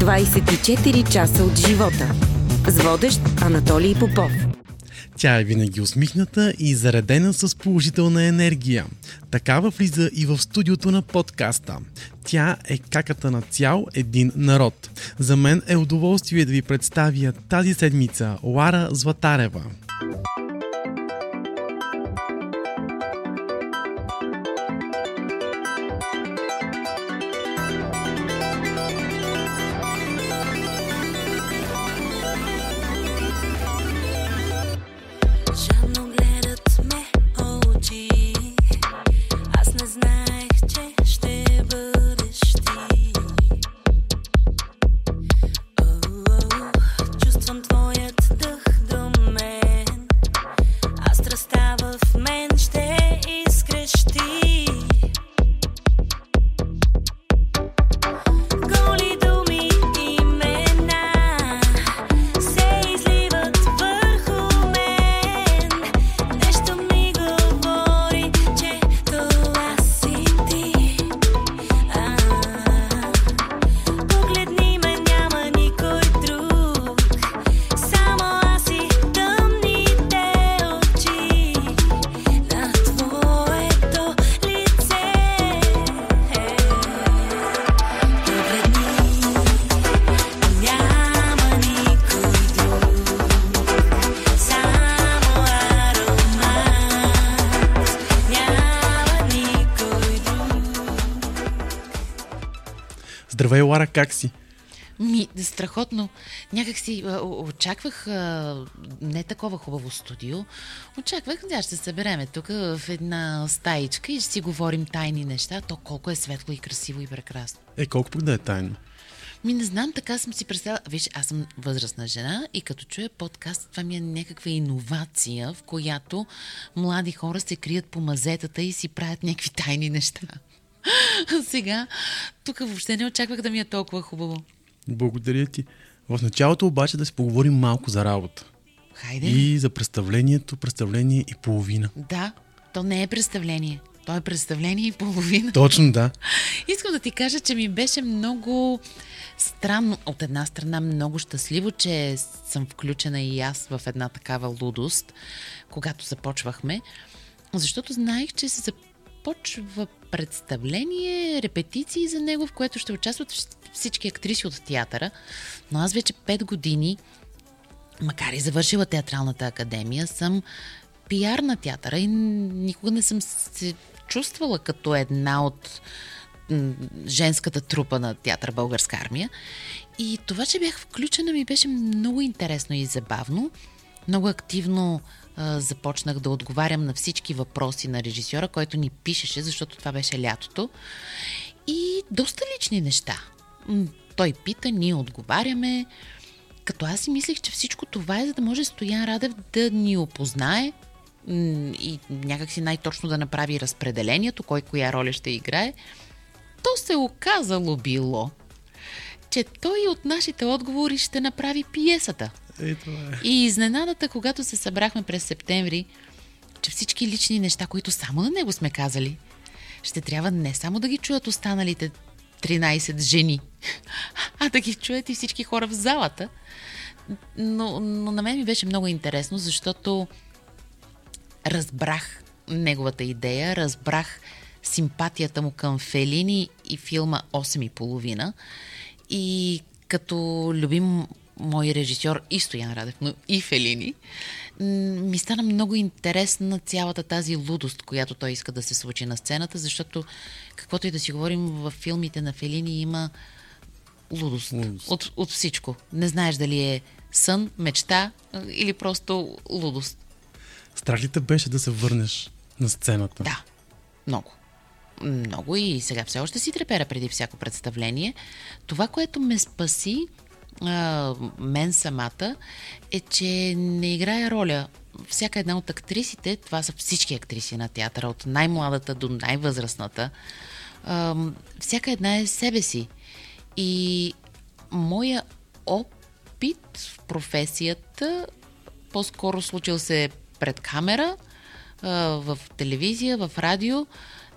24 часа от живота. С водещ Анатолий Попов. Тя е винаги усмихната и заредена с положителна енергия. Такава влиза и в студиото на подкаста. Тя е каката на цял един народ. За мен е удоволствие да ви представя тази седмица Лара Златарева. Лара, как си? Ми, страхотно. Някак си очаквах а, не такова хубаво студио. Очаквах, да, ще се събереме тук в една стаичка и ще си говорим тайни неща. То колко е светло и красиво и прекрасно. Е, колко пък да е тайно? Ми не знам, така съм си представила. Виж, аз съм възрастна жена и като чуя подкаст, това ми е някаква иновация, в която млади хора се крият по мазетата и си правят някакви тайни неща. Сега, тук въобще не очаквах да ми е толкова хубаво. Благодаря ти. В началото обаче да си поговорим малко за работа. Хайде. И за представлението, представление и половина. Да, то не е представление. То е представление и половина. Точно, да. Искам да ти кажа, че ми беше много странно. От една страна много щастливо, че съм включена и аз в една такава лудост, когато започвахме, защото знаех, че се започва представление, репетиции за него, в което ще участват всички актриси от театъра. Но аз вече 5 години макар и завършила театралната академия, съм пиар на театъра и никога не съм се чувствала като една от женската трупа на театър Българска армия. И това, че бях включена, ми беше много интересно и забавно. Много активно започнах да отговарям на всички въпроси на режисьора, който ни пишеше, защото това беше лятото. И доста лични неща. Той пита, ние отговаряме. Като аз си мислех, че всичко това е за да може Стоян Радев да ни опознае и някакси най-точно да направи разпределението, кой коя роля ще играе. То се оказало било, че той от нашите отговори ще направи пиесата. Е, е. И изненадата, когато се събрахме през септември, че всички лични неща, които само на него сме казали, ще трябва не само да ги чуят останалите 13 жени, а да ги чуят и всички хора в залата. Но, но на мен ми беше много интересно, защото разбрах неговата идея, разбрах симпатията му към Фелини и филма 8 и половина. И като любим мой режисьор и Стоян Радев, но и Фелини, ми стана много интересна цялата тази лудост, която той иска да се случи на сцената, защото каквото и да си говорим, в филмите на Фелини има лудост. Лудост. От, от всичко. Не знаеш дали е сън, мечта или просто лудост. Страх ли те беше да се върнеш на сцената? Да, много. Много и сега все още си трепера преди всяко представление. Това, което ме спаси, мен самата, е, че не играя роля. Всяка една от актрисите, това са всички актриси на театъра, от най-младата до най-възрастната, всяка една е себе си. И моя опит в професията по-скоро случил се пред камера, в телевизия, в радио,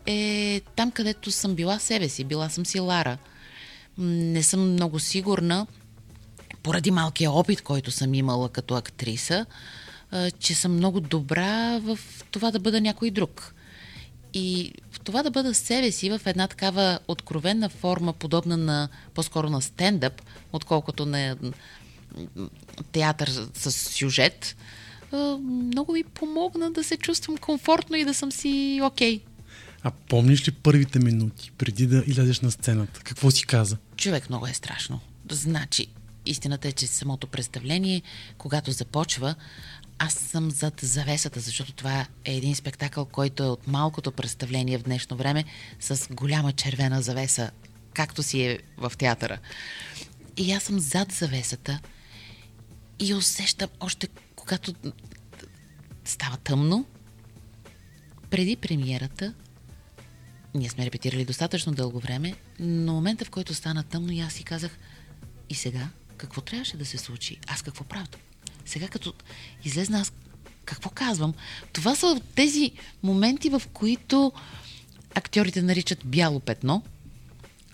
е там, където съм била себе си. Била съм си Лара. не съм много сигурна, поради малкия опит, който съм имала като актриса, че съм много добра в това да бъда някой друг. И в това да бъда себе си в една такава откровенна форма, подобна на по-скоро на стендъп, отколкото на театър с сюжет, много ми помогна да се чувствам комфортно и да съм си окей. А помниш ли първите минути, преди да излезеш на сцената? Какво си каза? Човек много е страшно. Значи, истината е, че самото представление, когато започва, аз съм зад завесата, защото това е един спектакъл, който е от малкото представление в днешно време с голяма червена завеса, както си е в театъра. И аз съм зад завесата и усещам още когато става тъмно, преди премиерата, ние сме репетирали достатъчно дълго време, но момента, в който стана тъмно, и аз си казах, и сега, какво трябваше да се случи? Аз какво правя? Сега, като излезна аз, какво казвам? Това са тези моменти, в които актьорите наричат бяло петно.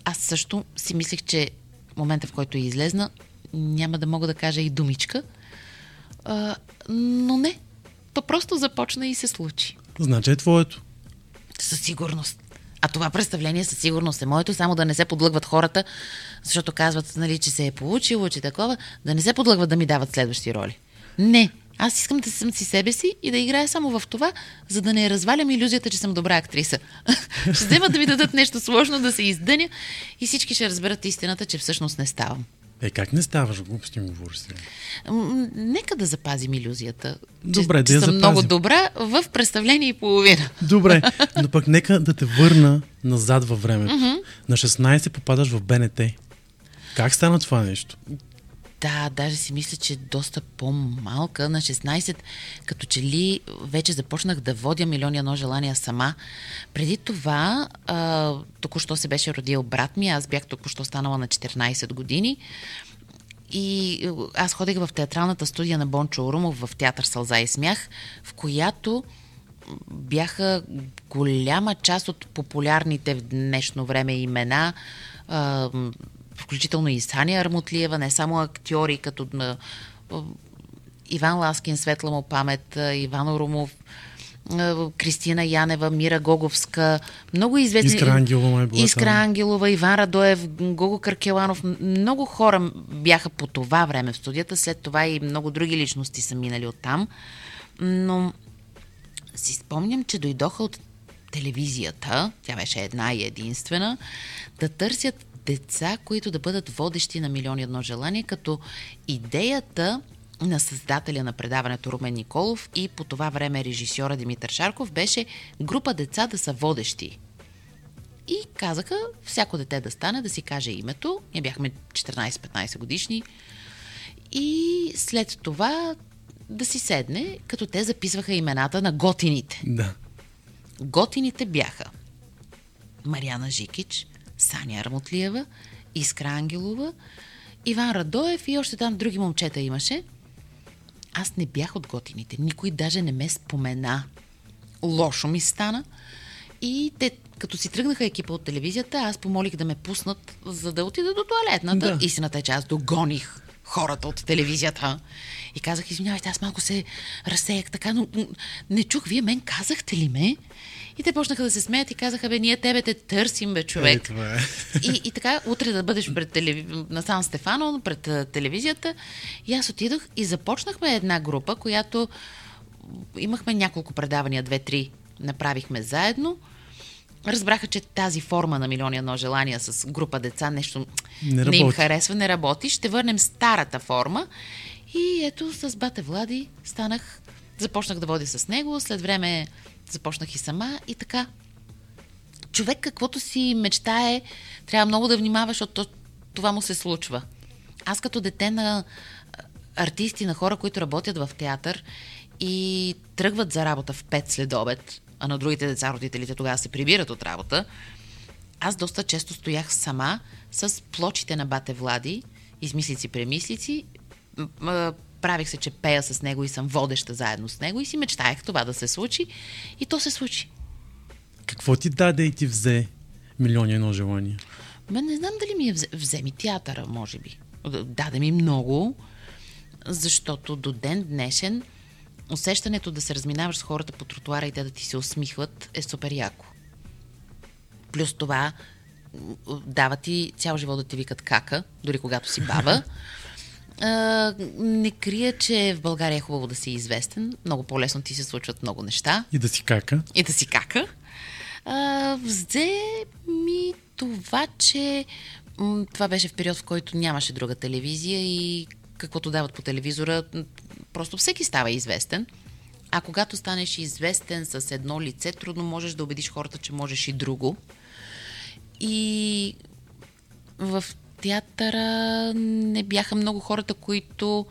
Аз също си мислех, че момента, в който излезна, няма да мога да кажа и думичка. А, но не. То просто започна и се случи. Значи е твоето. Със сигурност. А това представление със сигурност е моето, само да не се подлъгват хората, защото казват, нали, че се е получило, че такова, да не се подлъгват да ми дават следващи роли. Не. Аз искам да съм си себе си и да играя само в това, за да не развалям иллюзията, че съм добра актриса. ще вземат да ми дадат нещо сложно, да се издъня и всички ще разберат истината, че всъщност не ставам. Е, как не ставаш? Глупости говориш сега. Нека да запазим иллюзията. Добре, че, да че я съм запазим. много добра в представление и половина. Добре, но пък нека да те върна назад във времето. На 16 попадаш в БНТ. Как стана това нещо? Да, даже си мисля, че доста по-малка, на 16, като че ли вече започнах да водя милиони едно желания сама. Преди това, а, току-що се беше родил брат ми, аз бях току-що станала на 14 години. И е, аз ходех в театралната студия на Бончо Урумов в театър Сълза и смях, в която бяха голяма част от популярните в днешно време имена, включително и Сани Армутлиева, не само актьори, като а, а, Иван Ласкин, Светла му памет, Иван Орумов, а, Кристина Янева, Мира Гоговска, много известни... Искра Ангелова била Искра. Ангелова, Иван Радоев, Гого Каркеланов. Много хора бяха по това време в студията, след това и много други личности са минали оттам. Но си спомням, че дойдоха от телевизията, тя беше една и единствена, да търсят деца, които да бъдат водещи на Милион и едно желание, като идеята на създателя на предаването Румен Николов и по това време режисьора Димитър Шарков беше група деца да са водещи. И казаха всяко дете да стане, да си каже името. Ние бяхме 14-15 годишни. И след това да си седне, като те записваха имената на готините. Да. Готините бяха Мариана Жикич, Саня Армутлиева, Искра Ангелова, Иван Радоев и още там други момчета имаше. Аз не бях от готините. Никой даже не ме спомена. Лошо ми стана. И те, като си тръгнаха екипа от телевизията, аз помолих да ме пуснат, за да отида до туалетната. Да. Истината е, че аз догоних хората от телевизията. И казах, извинявайте, аз малко се разсеях така, но не чух, вие мен казахте ли ме? И те почнаха да се смеят и казаха, бе, ние тебе те търсим, бе, Е, човек. това е. И, и така, утре да бъдеш пред телеви... на Сан Стефано, пред телевизията. И аз отидох и започнахме една група, която имахме няколко предавания, две-три направихме заедно. Разбраха, че тази форма на милиони едно желания с група деца нещо Не не им харесва, не работи. Ще върнем старата форма. И ето с бате Влади станах, започнах да водя с него, след време започнах и сама и така. Човек каквото си мечтае, трябва много да внимава, защото то- това му се случва. Аз като дете на артисти, на хора, които работят в театър и тръгват за работа в 5 след обед, а на другите деца родителите тогава се прибират от работа, аз доста често стоях сама с плочите на бате Влади, измислици, премислици, м- м- правих се, че пея с него и съм водеща заедно с него и си мечтаях това да се случи и то се случи. Какво ти даде и ти взе милиони едно желания? Мен не знам дали ми е взе, вземи театъра, може би. Даде ми много, защото до ден днешен усещането да се разминаваш с хората по тротуара и те да ти се усмихват е супер яко. Плюс това дава ти цял живот да ти викат кака, дори когато си баба. А, не крия, че в България е хубаво да си известен. Много по-лесно ти се случват много неща И да си кака. и да си кака. А, взе ми това, че м, това беше в период, в който нямаше друга телевизия и каквото дават по телевизора, просто всеки става известен. А когато станеш известен с едно лице, трудно можеш да убедиш хората, че можеш и друго. И в театъра не бяха много хората, които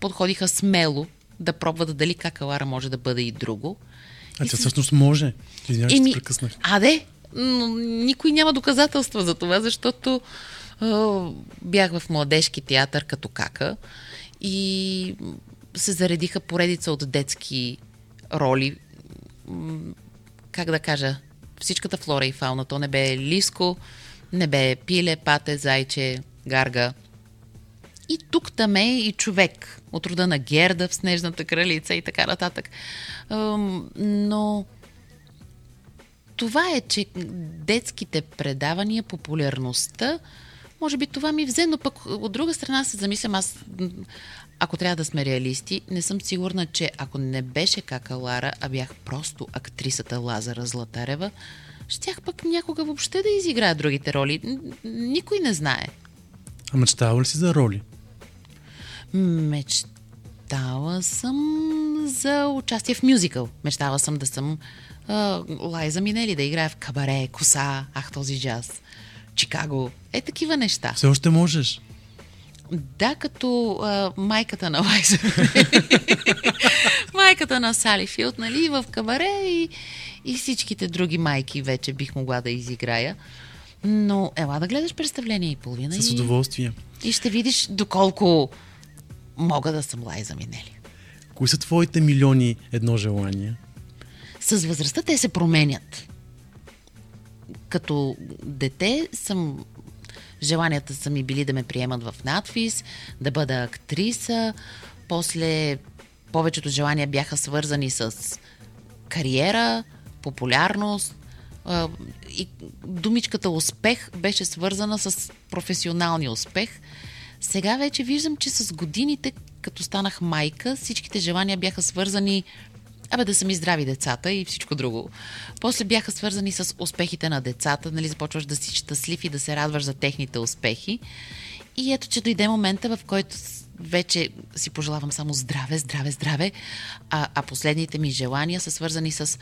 подходиха смело да пробват дали какалара може да бъде и друго. А тя всъщност може. Извинявай, Еми, прекъснах. Аде, но никой няма доказателства за това, защото а, бях в младежки театър като кака и се заредиха поредица от детски роли. Как да кажа, всичката флора и фауна. То не бе лиско, не бе пиле, пате, зайче, гарга. И тук там е и човек от рода на Герда в Снежната кралица и така нататък. Но това е, че детските предавания, популярността, може би това ми взе, но пък от друга страна се замислям, аз, ако трябва да сме реалисти, не съм сигурна, че ако не беше кака Лара, а бях просто актрисата Лазара Златарева, щях пък някога въобще да изиграя другите роли. Никой не знае. А мечтава ли си за роли? Мечтала съм за участие в мюзикъл. Мечтала съм да съм а, Лайза Минели, да играя в кабаре, коса, ах този джаз, Чикаго. Е, такива неща. Все още можеш. Да, като а, майката на Лайза. майката на Сали Филд, нали, в кабаре и, и всичките други майки вече бих могла да изиграя. Но ела да гледаш представление и половина С и, удоволствие. и ще видиш доколко мога да съм Лайза Минели. Кои са твоите милиони едно желание? С възрастта те се променят. Като дете съм желанията са ми били да ме приемат в надфис, да бъда актриса. После повечето желания бяха свързани с кариера, популярност. а, И думичката успех беше свързана с професионалния успех. Сега вече виждам, че с годините, като станах майка, всичките желания бяха свързани Абе да са ми здрави децата и всичко друго. После бяха свързани с успехите на децата, нали, започваш да си щастлив и да се радваш за техните успехи. И ето, че дойде момента, в който вече си пожелавам само здраве, здраве, здраве, а, а последните ми желания са свързани с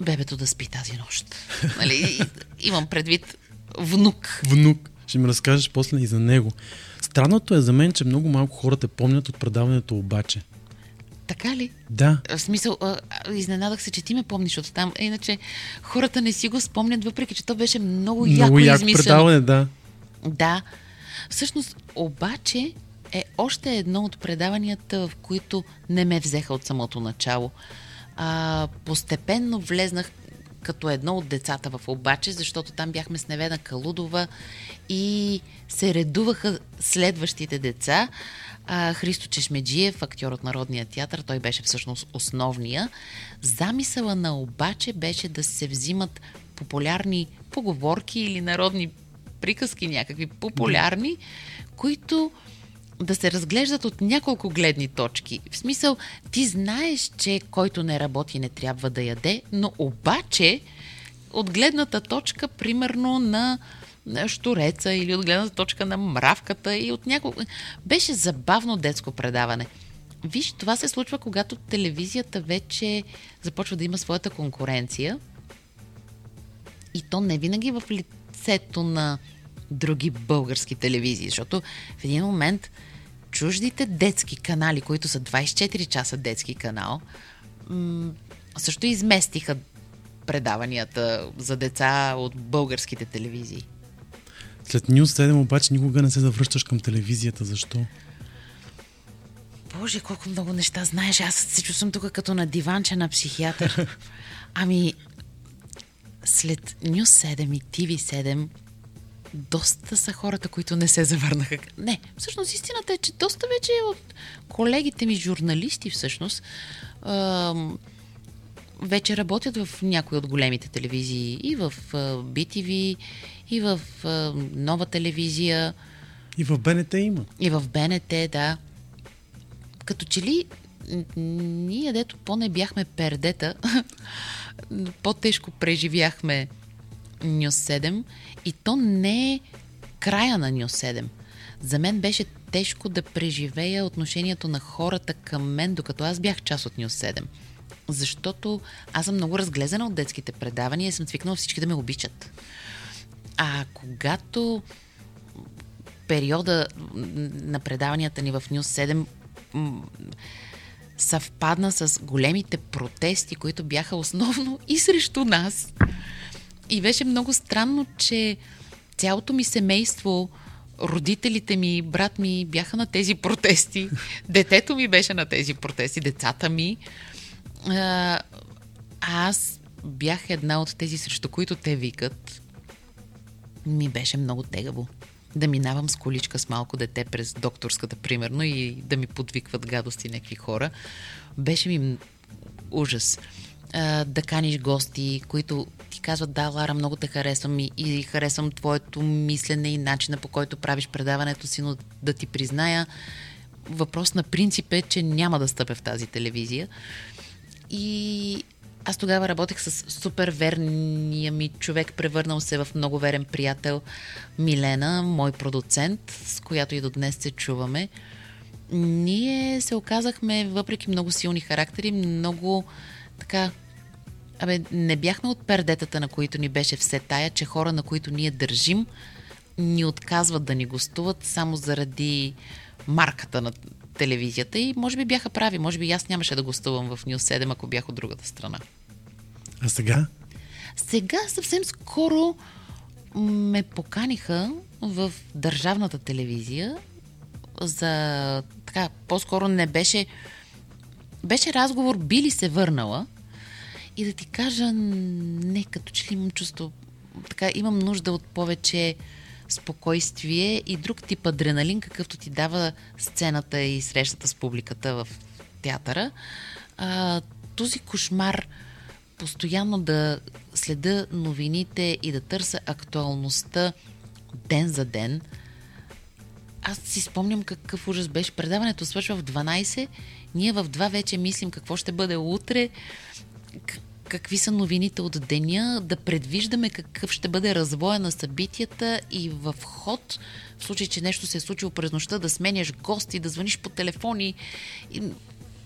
бебето да спи тази нощ. Нали? Имам предвид внук. Внук. Ще ми разкажеш после и за него. Странното е за мен, че много малко хора те помнят от предаването обаче. Така ли? Да, В смисъл, а, изненадах се, че ти ме помниш от там. Иначе хората не си го спомнят, въпреки че то беше много, много яко яко измислено. предаване, да. Да. Всъщност, обаче е още едно от предаванията, в които не ме взеха от самото начало. А, постепенно влезнах като едно от децата в обаче, защото там бяхме с Невена Калудова и се редуваха следващите деца. А, Христо Чешмеджиев, актьор от Народния театър, той беше всъщност основния. Замисъла на обаче беше да се взимат популярни поговорки или народни приказки някакви популярни, които да се разглеждат от няколко гледни точки. В смисъл, ти знаеш, че който не работи не трябва да яде, но обаче от гледната точка, примерно на штуреца или от гледната точка на мравката и от няколко... Беше забавно детско предаване. Виж, това се случва, когато телевизията вече започва да има своята конкуренция и то не винаги в лицето на други български телевизии, защото в един момент чуждите детски канали, които са 24 часа детски канал, м- също изместиха предаванията за деца от българските телевизии. След News 7 обаче никога не се завръщаш към телевизията. Защо? Боже, колко много неща знаеш. Аз се чувствам тук като на диванче на психиатър. Ами, след News 7 и TV7 доста са хората, които не се завърнаха. Не, всъщност истината е, че доста вече от колегите ми журналисти всъщност вече работят в някои от големите телевизии. И в BTV, и в нова телевизия, И в БНТ има. и в БНТ, да. Като че ли ние, дето по-не бяхме пердета, по-тежко преживяхме Нюс 7 и то не е края на Нюс 7. За мен беше тежко да преживея отношението на хората към мен, докато аз бях част от Нюс 7. Защото аз съм много разглезена от детските предавания и съм свикнала всички да ме обичат. А когато периода на предаванията ни в Нюс 7 м, съвпадна с големите протести, които бяха основно и срещу нас. И беше много странно, че цялото ми семейство, родителите ми, брат ми бяха на тези протести, детето ми беше на тези протести, децата ми. А, аз бях една от тези, срещу които те викат. Ми беше много тегаво. Да минавам с количка с малко дете през докторската, примерно, и да ми подвикват гадости някакви хора. Беше ми ужас. Да каниш гости, които ти казват, да, Лара, много те харесвам и, и харесвам твоето мислене и начина по който правиш предаването си, но да ти призная, въпрос на принцип е, че няма да стъпя в тази телевизия. И аз тогава работех с супер верния ми човек, превърнал се в много верен приятел Милена, мой продуцент, с която и до днес се чуваме. Ние се оказахме, въпреки много силни характери, много така. Абе, не бяхме от пердетата, на които ни беше все тая, че хора, на които ние държим, ни отказват да ни гостуват само заради марката на телевизията и може би бяха прави. Може би аз нямаше да гостувам в Нюс 7, ако бях от другата страна. А сега? Сега съвсем скоро ме поканиха в държавната телевизия за така, по-скоро не беше беше разговор би ли се върнала и да ти кажа не, като че ли имам чувство така, имам нужда от повече спокойствие и друг тип адреналин, какъвто ти дава сцената и срещата с публиката в театъра. А, този кошмар постоянно да следа новините и да търся актуалността ден за ден. Аз си спомням какъв ужас беше. Предаването свършва в 12. Ние в 2 вече мислим какво ще бъде утре, какви са новините от деня, да предвиждаме какъв ще бъде развоя на събитията и в ход, в случай, че нещо се е случило през нощта, да сменяш гости, да звъниш по телефони. И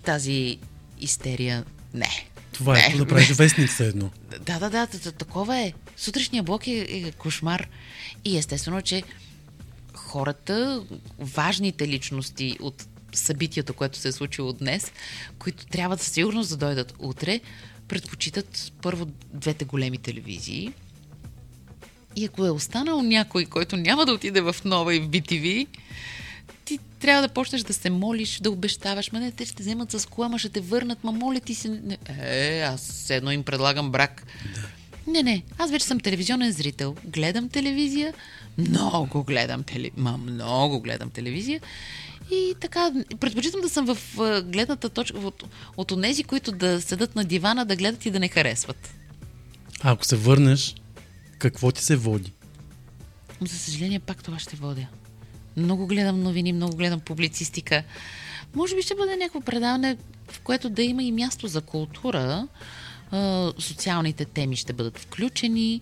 тази истерия, не. Това е Не. да правиш вестник все едно. Да, да, да, такова е. Сутрешния блок е, е кошмар. И естествено, че хората, важните личности от събитието, което се е случило днес, които трябва да със сигурност да дойдат утре, предпочитат първо двете големи телевизии. И ако е останал някой, който няма да отиде в нова и в BTV, ти трябва да почнеш да се молиш, да обещаваш. Ма не, те ще вземат с кола, ма ще те върнат, ма моля ти се. Е, аз едно им предлагам брак. Не, не, аз вече съм телевизионен зрител. Гледам телевизия, много гледам телевизия, ма много гледам телевизия. И така, предпочитам да съм в гледната точка от, от онези, които да седат на дивана, да гледат и да не харесват. А ако се върнеш, какво ти се води? За съжаление, пак това ще водя. Много гледам новини, много гледам публицистика. Може би ще бъде някакво предаване, в което да има и място за култура. Социалните теми ще бъдат включени.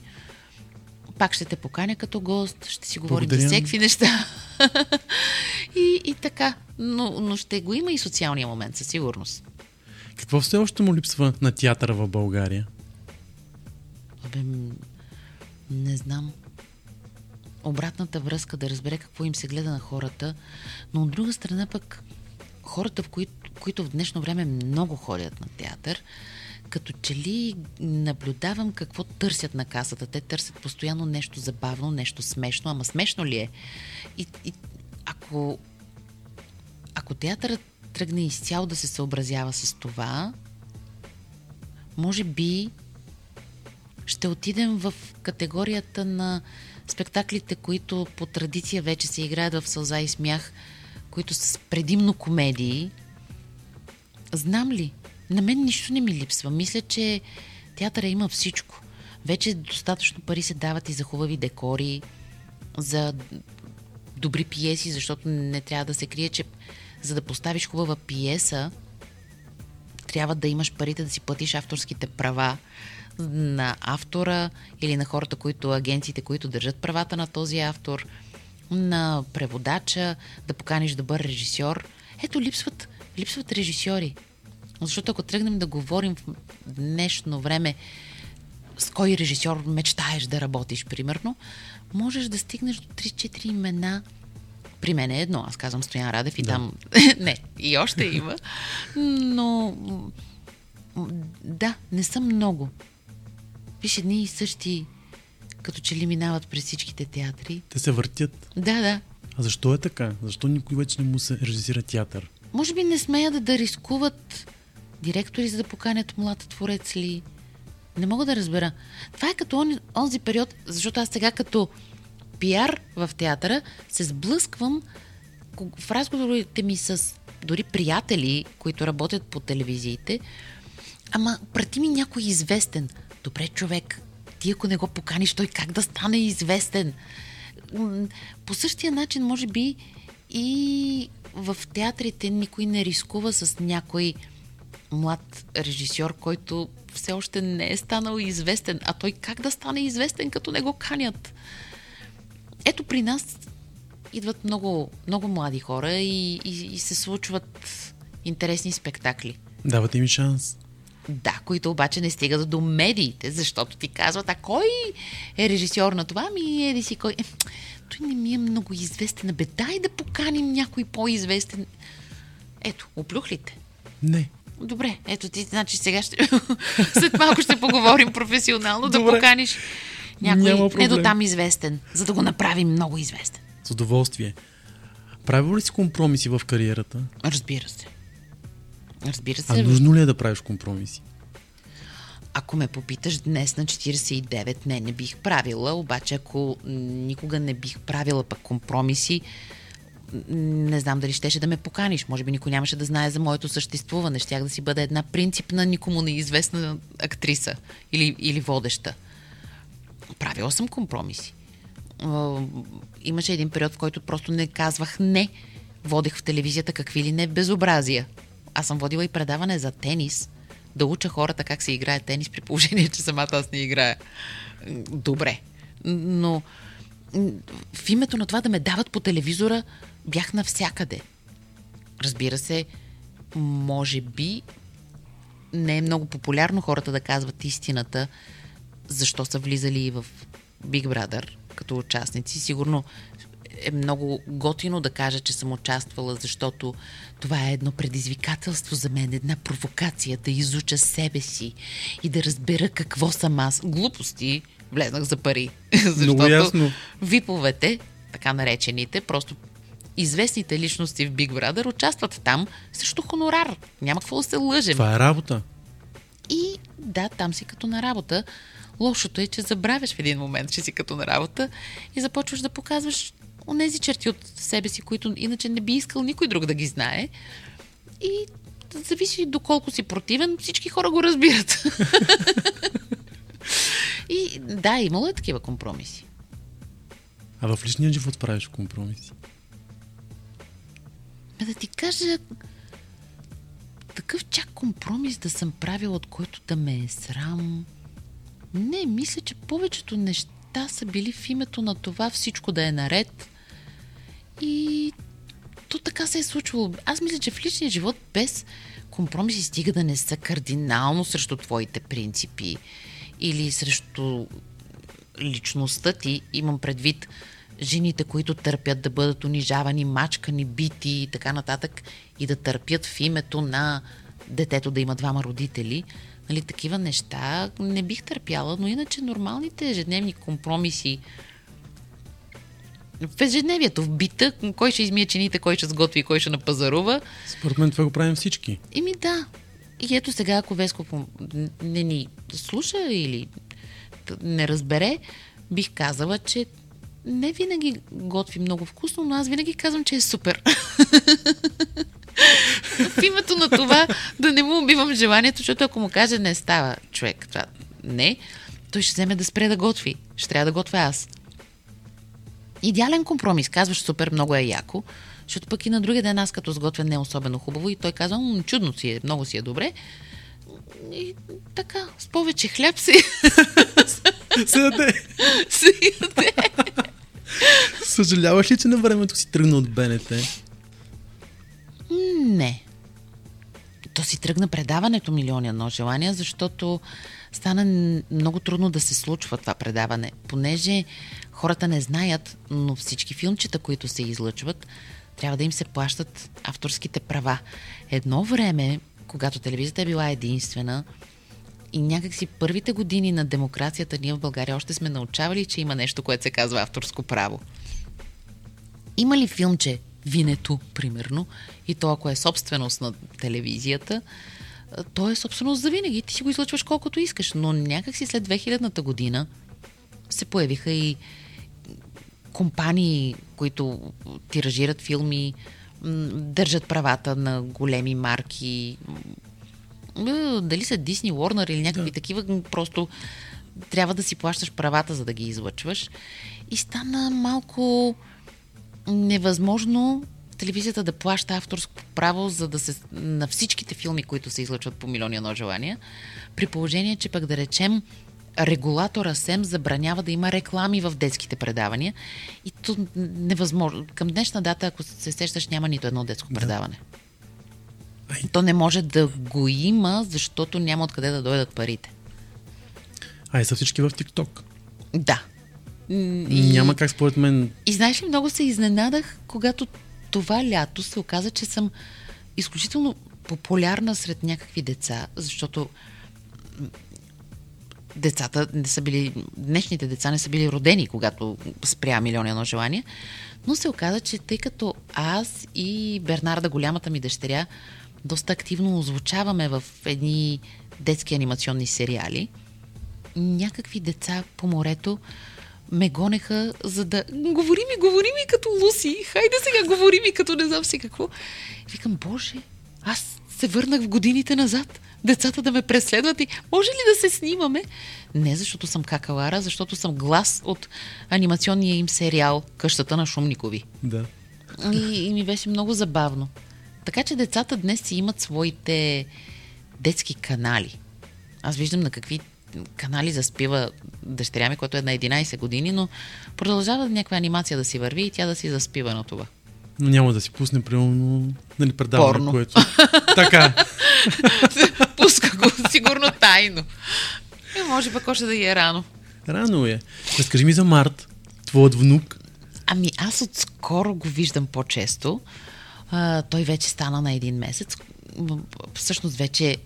Пак ще те поканя като гост, ще си говорим Благодаря. за всеки неща. и, и така. Но, но ще го има и социалния момент, със сигурност. Какво все още му липсва на театъра в България? Абе, не знам. Обратната връзка да разбере какво им се гледа на хората, но от друга страна пък хората, в които, които в днешно време много ходят на театър, като че ли наблюдавам какво търсят на касата. Те търсят постоянно нещо забавно, нещо смешно, ама смешно ли е? И, и ако, ако театърът тръгне изцяло да се съобразява с това, може би ще отидем в категорията на спектаклите, които по традиция вече се играят в сълза и смях, които са предимно комедии, знам ли? На мен нищо не ми липсва. Мисля, че театъра има всичко. Вече достатъчно пари се дават и за хубави декори, за добри пиеси, защото не трябва да се крие, че за да поставиш хубава пиеса, трябва да имаш парите да си платиш авторските права на автора или на хората, които, агенциите, които държат правата на този автор, на преводача, да поканиш добър режисьор. Ето, липсват, липсват режисьори. Защото ако тръгнем да говорим в днешно време с кой режисьор мечтаеш да работиш, примерно, можеш да стигнеш до 3-4 имена. При мен е едно, аз казвам Стоян Радев и Да. там... не, и още има. Но... Да, не са много. Виж, едни и същи, като че ли минават през всичките театри. Те се въртят. Да, да. А защо е така? Защо никой вече не му се режисира театър? Може би не смеят да, да рискуват директори, за да поканят млад творец ли. Не мога да разбера. Това е като он, онзи период, защото аз сега като пиар в театъра се сблъсквам в разговорите ми с дори приятели, които работят по телевизиите. Ама прати ми някой известен. Добре, човек, ти ако не го поканиш, той как да стане известен? По същия начин, може би, и в театрите никой не рискува с някой млад режисьор, който все още не е станал известен. А той как да стане известен, като не го канят? Ето при нас идват много, много млади хора и, и, и се случват интересни спектакли. Давате ми шанс. Да, които обаче не стигат до медиите, защото ти казват, а кой е режисьор на това? Ми еди си кой. Е, той не ми е много известен. Бе, дай да поканим някой по-известен. Ето, оплюх ли те? Не. Добре, ето ти, значи сега ще... След малко ще поговорим професионално да Добре. поканиш някой не до там известен, за да го направим много известен. С удоволствие. Правил ли си компромиси в кариерата? Разбира се. Разбира А се. нужно ли е да правиш компромиси? Ако ме попиташ днес на 49, не, не бих правила, обаче ако никога не бих правила пък компромиси, не знам дали щеше да ме поканиш. Може би никой нямаше да знае за моето съществуване. Щях да си бъда една принципна, никому неизвестна актриса или, или водеща. Правила съм компромиси. Имаше един период, в който просто не казвах не. Водех в телевизията какви ли не безобразия. Аз съм водила и предаване за тенис, да уча хората как се играе тенис, при положение, че самата аз не играя добре. Но в името на това да ме дават по телевизора, бях навсякъде. Разбира се, може би не е много популярно хората да казват истината, защо са влизали и в Big Brother като участници. Сигурно е много готино да кажа, че съм участвала, защото това е едно предизвикателство за мен, една провокация да изуча себе си и да разбера какво съм аз. Глупости влезнах за пари. защото ясно. виповете, така наречените, просто известните личности в Big Brother участват там срещу хонорар. Няма какво да се лъжем. Това е работа. И да, там си като на работа. Лошото е, че забравяш в един момент, че си като на работа и започваш да показваш онези черти от себе си, които иначе не би искал никой друг да ги знае. И зависи доколко си противен, всички хора го разбират. и да, имало е такива компромиси. А в личния живот правиш компромиси. Ме да ти кажа, такъв чак компромис да съм правила, от който да ме е срам. Не, мисля, че повечето неща са били в името на това всичко да е наред. И то така се е случвало. Аз мисля, че в личния живот без компромиси стига да не са кардинално срещу твоите принципи или срещу личността ти, имам предвид жените, които търпят да бъдат унижавани, мачкани, бити и така нататък и да търпят в името на детето да има двама родители. Нали, такива неща не бих търпяла, но иначе нормалните ежедневни компромиси в ежедневието, в бита, кой ще измие чините, кой ще сготви кой ще напазарува. Според мен това го правим всички. Ими да. И ето сега, ако Веско не ни слуша или не разбере, бих казала, че не винаги готви много вкусно, но аз винаги казвам, че е супер. в името на това да не му убивам желанието, защото ако му каже не става човек, това не, той ще вземе да спре да готви. Ще трябва да готвя аз. Идеален компромис. Казваш супер, много е яко, защото пък и на другия ден аз като сготвя не е особено хубаво и той казва, «М, чудно си е, много си е добре. И така, с повече хляб си, Се яде. Съжаляваш ли, че на времето си тръгна от БНТ? Не. То си тръгна предаването Милиони едно желания, защото стана много трудно да се случва това предаване, понеже хората не знаят, но всички филмчета, които се излъчват, трябва да им се плащат авторските права. Едно време, когато телевизията е била единствена, и някакси първите години на демокрацията ние в България още сме научавали, че има нещо, което се казва авторско право. Има ли филмче Винето, примерно, и то ако е собственост на телевизията, то е собственост за винаги. Ти си го излъчваш колкото искаш. Но някакси след 2000-та година се появиха и компании, които тиражират филми, държат правата на големи марки. М, Дали са Disney, Warner или някакви такива, м, просто трябва да си плащаш правата, за да ги излъчваш. И стана малко невъзможно телевизията да плаща авторско право за да се, на всичките филми, които се излъчват по милиони едно желания, при положение, че пък да речем регулатора СЕМ забранява да има реклами в детските предавания и то невъзможно. Към днешна дата, ако се сещаш, няма нито едно детско предаване. Ай. То не може да го има, защото няма откъде да дойдат парите. Ай, са всички в ТикТок. Да. М, Няма как според мен. И знаеш ли, много се изненадах, когато това лято се оказа, че съм изключително популярна сред някакви деца, защото децата не са били, днешните деца не са били родени, когато спря милиони едно желание, но се оказа, че тъй като аз и Бернарда, голямата ми дъщеря, доста активно озвучаваме в едни детски анимационни сериали, някакви деца по морето ме гонеха, за да говори ми, говори ми като Луси. Хайде сега, говори ми като не знам си какво. И викам, боже, аз се върнах в годините назад. Децата да ме преследват и може ли да се снимаме? Не защото съм какалара, защото съм глас от анимационния им сериал Къщата на Шумникови. Да. И, и ми беше много забавно. Така че децата днес си имат своите детски канали. Аз виждам на какви канали заспива дъщеря ми, която е на 11 години, но продължава някаква анимация да си върви и тя да си заспива на това. Но няма да си пусне, примерно, нали, предаване, Порно. което... така. Пуска го сигурно тайно. И може пък още да и е рано. Рано е. Разкажи ми за Март, твоят внук. Ами аз отскоро го виждам по-често. А, той вече стана на един месец. Всъщност вече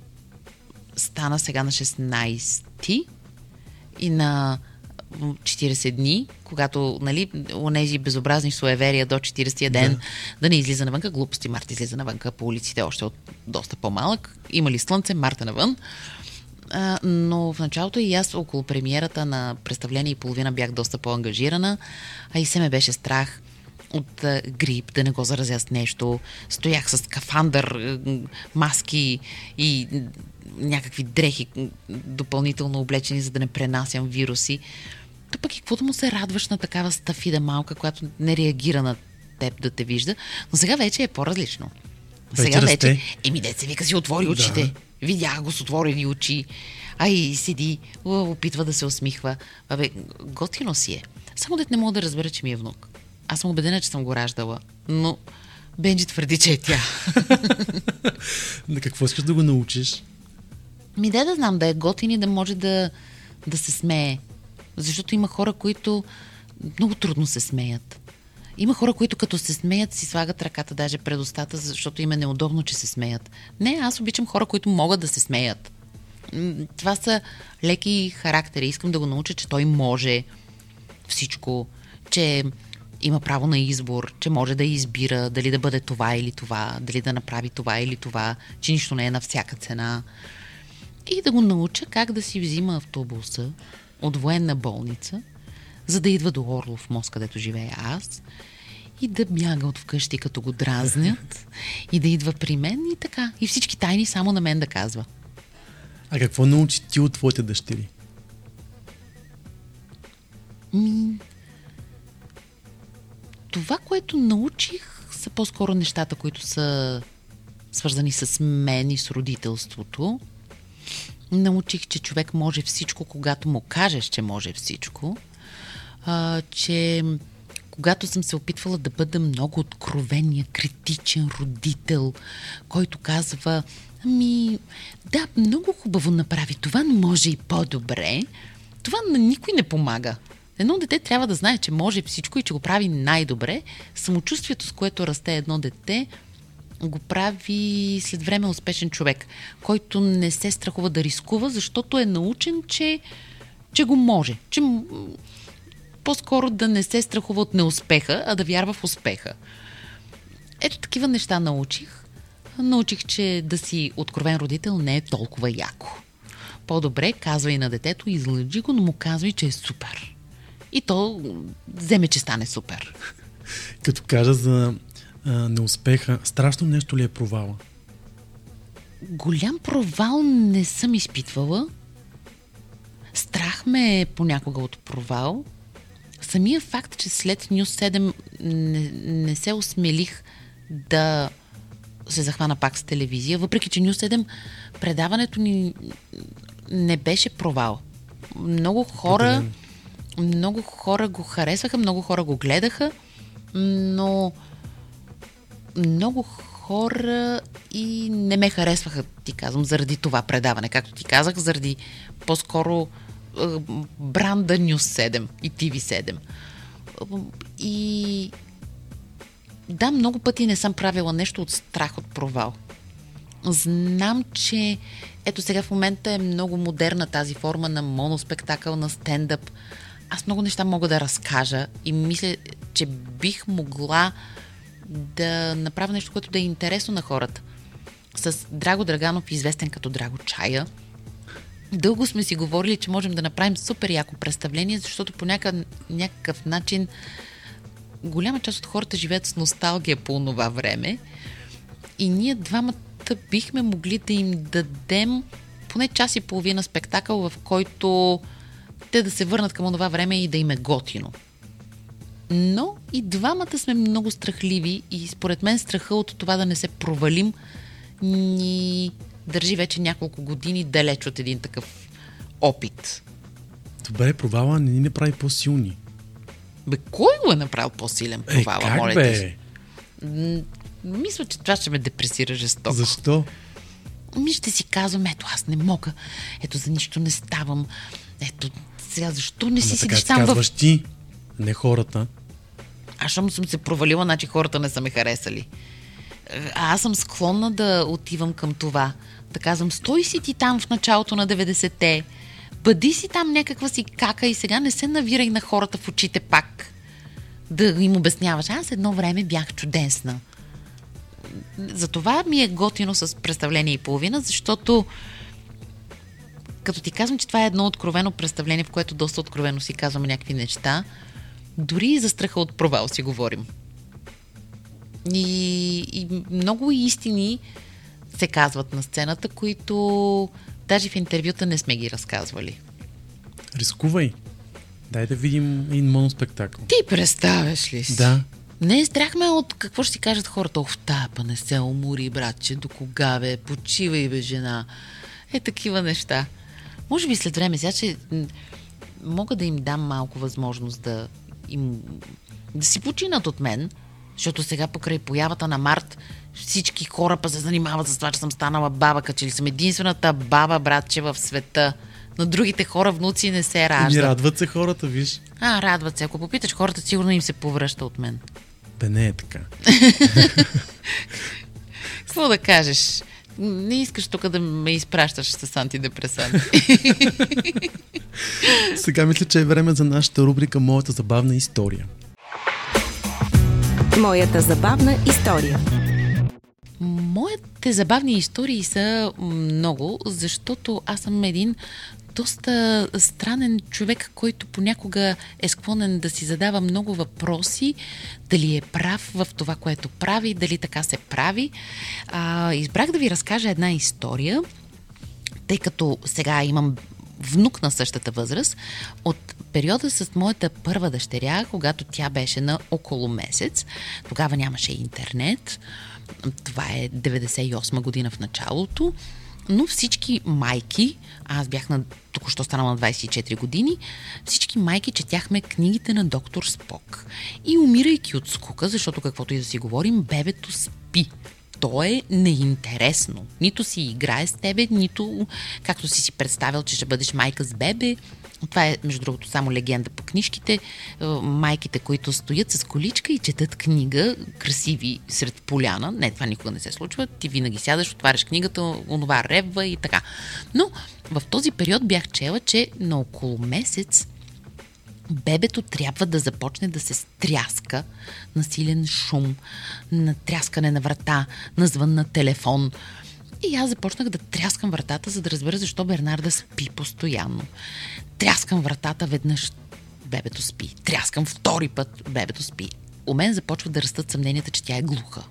стана сега на 16 и на м, 40 дни, когато, нали, онези безобразни суеверия до 40-я ден да. да не излиза навънка, глупости, Март излиза навънка по улиците още от доста по-малък. Има ли слънце, Марта навън. А, но в началото и аз около премиерата на представление и половина бях доста по-ангажирана, а и се ме беше страх от а, грип, да не го заразя с нещо. Стоях с кафандър, маски и някакви дрехи допълнително облечени, за да не пренасям вируси. То пък и какво да му се радваш на такава стафида малка, която не реагира на теб да те вижда. Но сега вече е по-различно. Вече Сега расте. вече, еми деца вика си отвори очите. Да. Видях го с отворени очи. А и седи, у, опитва да се усмихва. Абе, готино си е. Само дет не мога да разбера, че ми е внук. Аз съм убедена, че съм го раждала. Но Бенджи твърди, че е тя. На какво искаш да го научиш? Ми де да знам да е готин и да може да, да се смее. Защото има хора, които много трудно се смеят. Има хора, които като се смеят, си слагат ръката даже пред устата, защото им е неудобно, че се смеят. Не, аз обичам хора, които могат да се смеят. Това са леки характери. Искам да го науча, че той може всичко, че има право на избор, че може да избира дали да бъде това или това, дали да направи това или това, че нищо не е на всяка цена. И да го науча как да си взима автобуса от военна болница, за да идва до Орлов мост, където живея аз и да бяга от вкъщи, като го дразнят и да идва при мен и така. И всички тайни само на мен да казва. А какво научи ти от твоите дъщери? Това, което научих, са по-скоро нещата, които са свързани с мен и с родителството. Научих, че човек може всичко, когато му кажеш, че може всичко. А, че когато съм се опитвала да бъда много откровения, критичен родител, който казва, ами, да, много хубаво направи, това не може и по-добре, това на никой не помага. Едно дете трябва да знае, че може всичко и че го прави най-добре. Самочувствието, с което расте едно дете, го прави след време успешен човек, който не се страхува да рискува, защото е научен, че, че го може. Че по-скоро да не се страхува от неуспеха, а да вярва в успеха. Ето такива неща научих. Научих, че да си откровен родител не е толкова яко. По-добре казвай на детето, излъжи го, но му казвай, че е супер. И то вземе, че стане супер. Като кажа за а, неуспеха, страшно нещо ли е провала? Голям провал не съм изпитвала. Страх ме е понякога от провал. Самия факт, че след Нюс 7 не, не се осмелих да се захвана пак с телевизия, въпреки че Нюс 7 предаването ни не беше провал. Много хора, много хора го харесваха, много хора го гледаха, но много хора и не ме харесваха, ти казвам, заради това предаване. Както ти казах, заради по-скоро е, бранда News 7 и TV7. И да, много пъти не съм правила нещо от страх от провал. Знам, че ето сега в момента е много модерна тази форма на моноспектакъл, на стендъп. Аз много неща мога да разкажа и мисля, че бих могла да направя нещо, което да е интересно на хората. С Драго Драганов, известен като Драго Чая, дълго сме си говорили, че можем да направим супер яко представление, защото по някакъв, някакъв начин голяма част от хората живеят с носталгия по това време и ние двамата бихме могли да им дадем поне час и половина спектакъл, в който те да се върнат към това време и да им е готино. Но и двамата сме много страхливи и според мен страха от това да не се провалим ни държи вече няколко години далеч от един такъв опит. Добре, провала не ни направи по-силни. Бе, кой го е направил по-силен Е, провала, как моля бе? ти? М, Мисля, че това ще ме депресира жестоко. Защо? Ми ще си казвам, ето аз не мога, ето за нищо не ставам, ето сега защо не си Ама така седиш си там в... ти, не хората. Аз щом съм се провалила, значи хората не са ме харесали. А аз съм склонна да отивам към това. Да казвам, стой си ти там в началото на 90-те, бъди си там някаква си кака и сега не се навирай на хората в очите пак. Да им обясняваш, аз едно време бях чудесна. Затова ми е готино с представление и половина, защото като ти казвам, че това е едно откровено представление, в което доста откровено си казваме някакви неща, дори и за страха от провал си говорим. И, и много истини се казват на сцената, които даже в интервюта не сме ги разказвали. Рискувай. Дай да видим един моноспектакъл. Ти представяш ли си? Да. Не, страх ме от какво ще си кажат хората. Ох, та, па не се умори, братче, до кога бе, почивай бе, жена. Е, такива неща. Може би след време сега, че мога да им дам малко възможност да им да си починат от мен, защото сега покрай появата на март всички хора па се занимават с това, че съм станала баба, като че ли съм единствената баба, братче, в света. На другите хора внуци не се раждат. радват се хората, виж. А, радват се. Ако попиташ хората, сигурно им се повръща от мен. Бе, не е така. Какво да кажеш? Не искаш тук да ме изпращаш с антидепресанти. Сега мисля, че е време за нашата рубрика Моята забавна история. Моята забавна история. Моите забавни истории са много, защото аз съм един доста странен човек, който понякога е склонен да си задава много въпроси, дали е прав в това, което прави, дали така се прави. А, избрах да ви разкажа една история, тъй като сега имам внук на същата възраст, от периода с моята първа дъщеря, когато тя беше на около месец, тогава нямаше интернет, това е 98 година в началото, но всички майки, аз бях на току-що станала на 24 години, всички майки четяхме книгите на доктор Спок. И умирайки от скука, защото каквото и да си говорим, бебето спи. То е неинтересно. Нито си играе с тебе, нито както си си представил, че ще бъдеш майка с бебе. Това е, между другото, само легенда по книжките. Е, Майките, които стоят с количка и четат книга, красиви сред поляна. Не, това никога не се случва. Ти винаги сядаш, отваряш книгата, онова ревва и така. Но в този период бях чела, че на около месец бебето трябва да започне да се стряска на силен шум, на тряскане на врата, на звън на телефон. И аз започнах да тряскам вратата, за да разбера защо Бернарда спи постоянно. Тряскам вратата веднъж, бебето спи. Тряскам втори път, бебето спи. У мен започват да растат съмненията, че тя е глуха.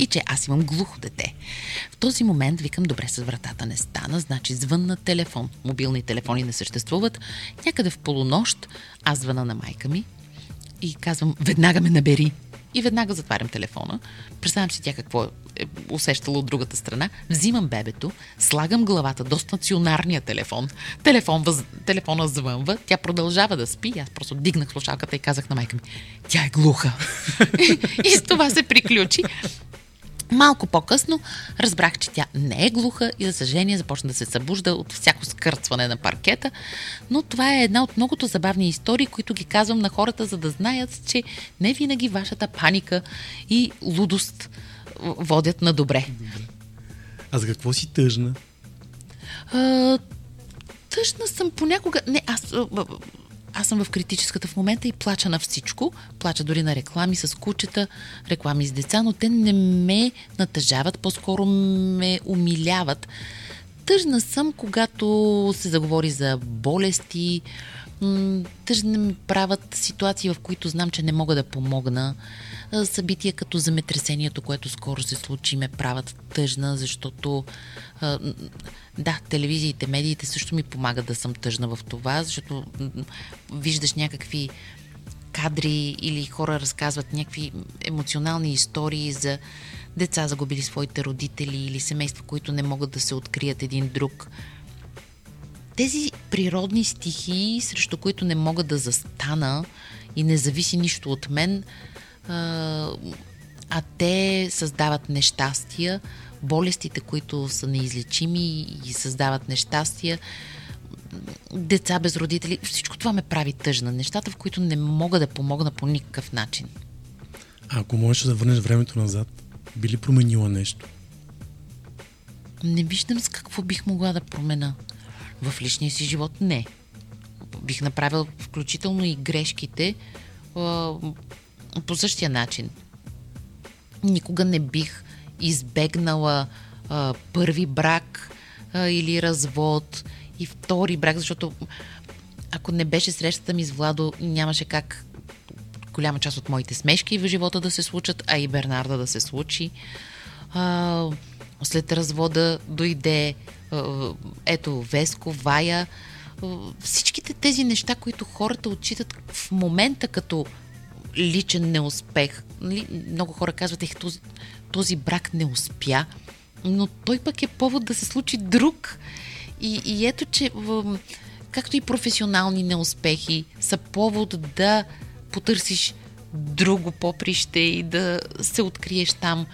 И че аз имам глухо дете. В този момент викам, добре, с вратата не стана, значи звън на телефон. Мобилни телефони не съществуват. Някъде в полунощ аз звъна на майка ми и казвам, веднага ме набери. И веднага затварям телефона. Представям си тя какво е усещала от другата страна. Взимам бебето, слагам главата до стационарния телефон. Телефон въз... Телефона звънва, тя продължава да спи. Аз просто дигнах слушалката и казах на майка ми, тя е глуха. и, с това се приключи. Малко по-късно разбрах, че тя не е глуха и за съжаление започна да се събужда от всяко скърцване на паркета. Но това е една от многото забавни истории, които ги казвам на хората, за да знаят, че не винаги вашата паника и лудост водят на добре. А за какво си тъжна? А, тъжна съм понякога. Не, аз. Аз съм в критическата в момента и плача на всичко. Плача дори на реклами с кучета, реклами с деца, но те не ме натъжават, по-скоро ме умиляват. Тъжна съм, когато се заговори за болести. Тъжна ми правят ситуации, в които знам, че не мога да помогна. Събития като земетресението, което скоро се случи, ме правят тъжна, защото да, телевизиите, медиите също ми помагат да съм тъжна в това, защото виждаш някакви кадри или хора разказват някакви емоционални истории за деца загубили своите родители или семейства, които не могат да се открият един друг. Тези природни стихии, срещу които не мога да застана и не зависи нищо от мен, а, те създават нещастия, болестите, които са неизлечими и създават нещастия, деца без родители, всичко това ме прави тъжна. Нещата, в които не мога да помогна по никакъв начин. А ако можеш да върнеш времето назад, би ли променила нещо? Не виждам с какво бих могла да промена. В личния си живот не. Бих направил включително и грешките по същия начин. Никога не бих избегнала а, първи брак а, или развод и втори брак, защото ако не беше срещата ми с Владо, нямаше как голяма част от моите смешки в живота да се случат, а и Бернарда да се случи. А, след развода дойде ето Веско, Вая. Всичките тези неща, които хората отчитат в момента като личен неуспех. Нали? Много хора казват, ех, този, този брак не успя, но той пък е повод да се случи друг. И, и ето, че в, както и професионални неуспехи са повод да потърсиш друго поприще и да се откриеш там.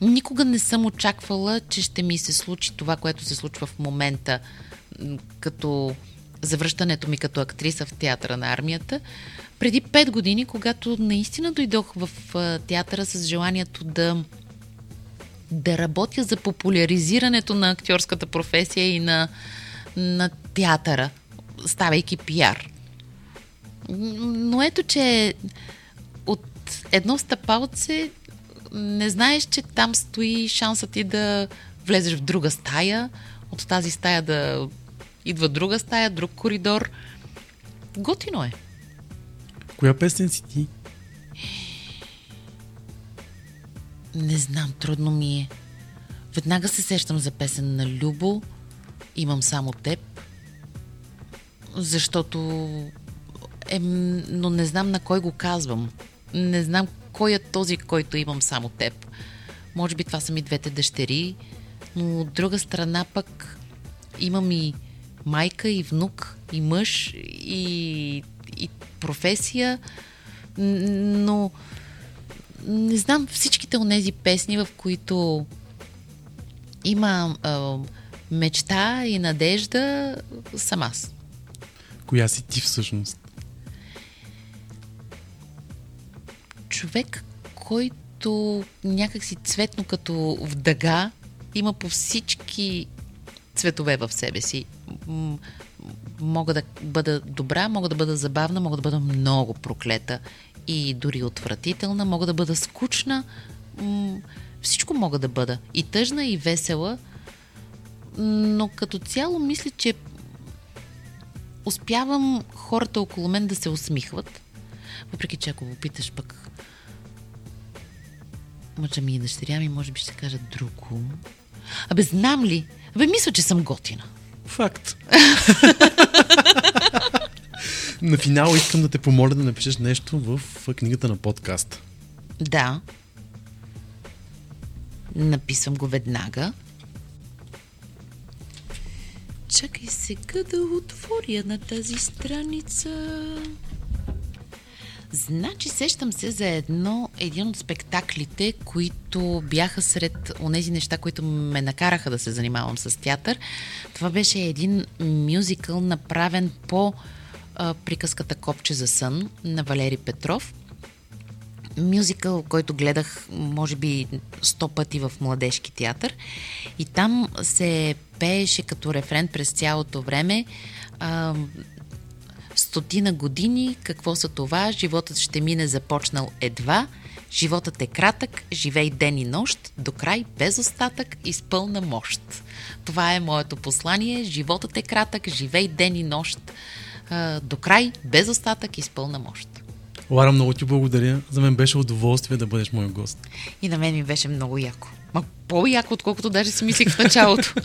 Никога не съм очаквала, че ще ми се случи това, което се случва в момента, като завръщането ми като актриса в театъра на армията. Преди 5 години, когато наистина дойдох в театъра с желанието да да работя за популяризирането на актьорската професия и на, на театъра, ставайки пиар. Но ето, че от едно стъпалце не знаеш, че там стои шансът ти да влезеш в друга стая, от тази стая да идва друга стая, друг коридор. Готино е. Коя песен си ти? Не знам, трудно ми е. Веднага се сещам за песен на Любо. Имам само теб. Защото... Е, но не знам на кой го казвам. Не знам кой е този, който имам само теб. Може би това са ми двете дъщери, но от друга страна пък имам и майка, и внук, и мъж, и, и професия, но не знам всичките от тези песни, в които има а, мечта и надежда, съм аз. Коя си ти всъщност? Човек, който някакси цветно като в дъга, има по всички цветове в себе си. Мога да бъда добра, мога да бъда забавна, мога да бъда много проклета и дори отвратителна, мога да бъда скучна. Всичко мога да бъда. И тъжна, и весела. Но като цяло мисля, че успявам хората около мен да се усмихват. Въпреки, че ако попиташ пък мъжа ми и дъщеря ми, може би ще кажат друго. Абе, знам ли? Абе, мисля, че съм готина. Факт. на финал искам да те помоля да напишеш нещо в книгата на подкаста. Да. Написвам го веднага. Чакай сега да отворя на тази страница. Значи сещам се за едно, един от спектаклите, които бяха сред онези неща, които ме накараха да се занимавам с театър. Това беше един мюзикъл, направен по а, приказката Копче за сън на Валери Петров мюзикъл, който гледах, може би, сто пъти в младежки театър. И там се пееше като рефрен през цялото време. А, стотина години, какво са това? Животът ще мине започнал едва. Животът е кратък, живей ден и нощ, до край без остатък и с пълна мощ. Това е моето послание. Животът е кратък, живей ден и нощ, до край без остатък и с пълна мощ. Лара, много ти благодаря. За мен беше удоволствие да бъдеш мой гост. И на мен ми беше много яко. Ма по-яко, отколкото даже си мислих в началото.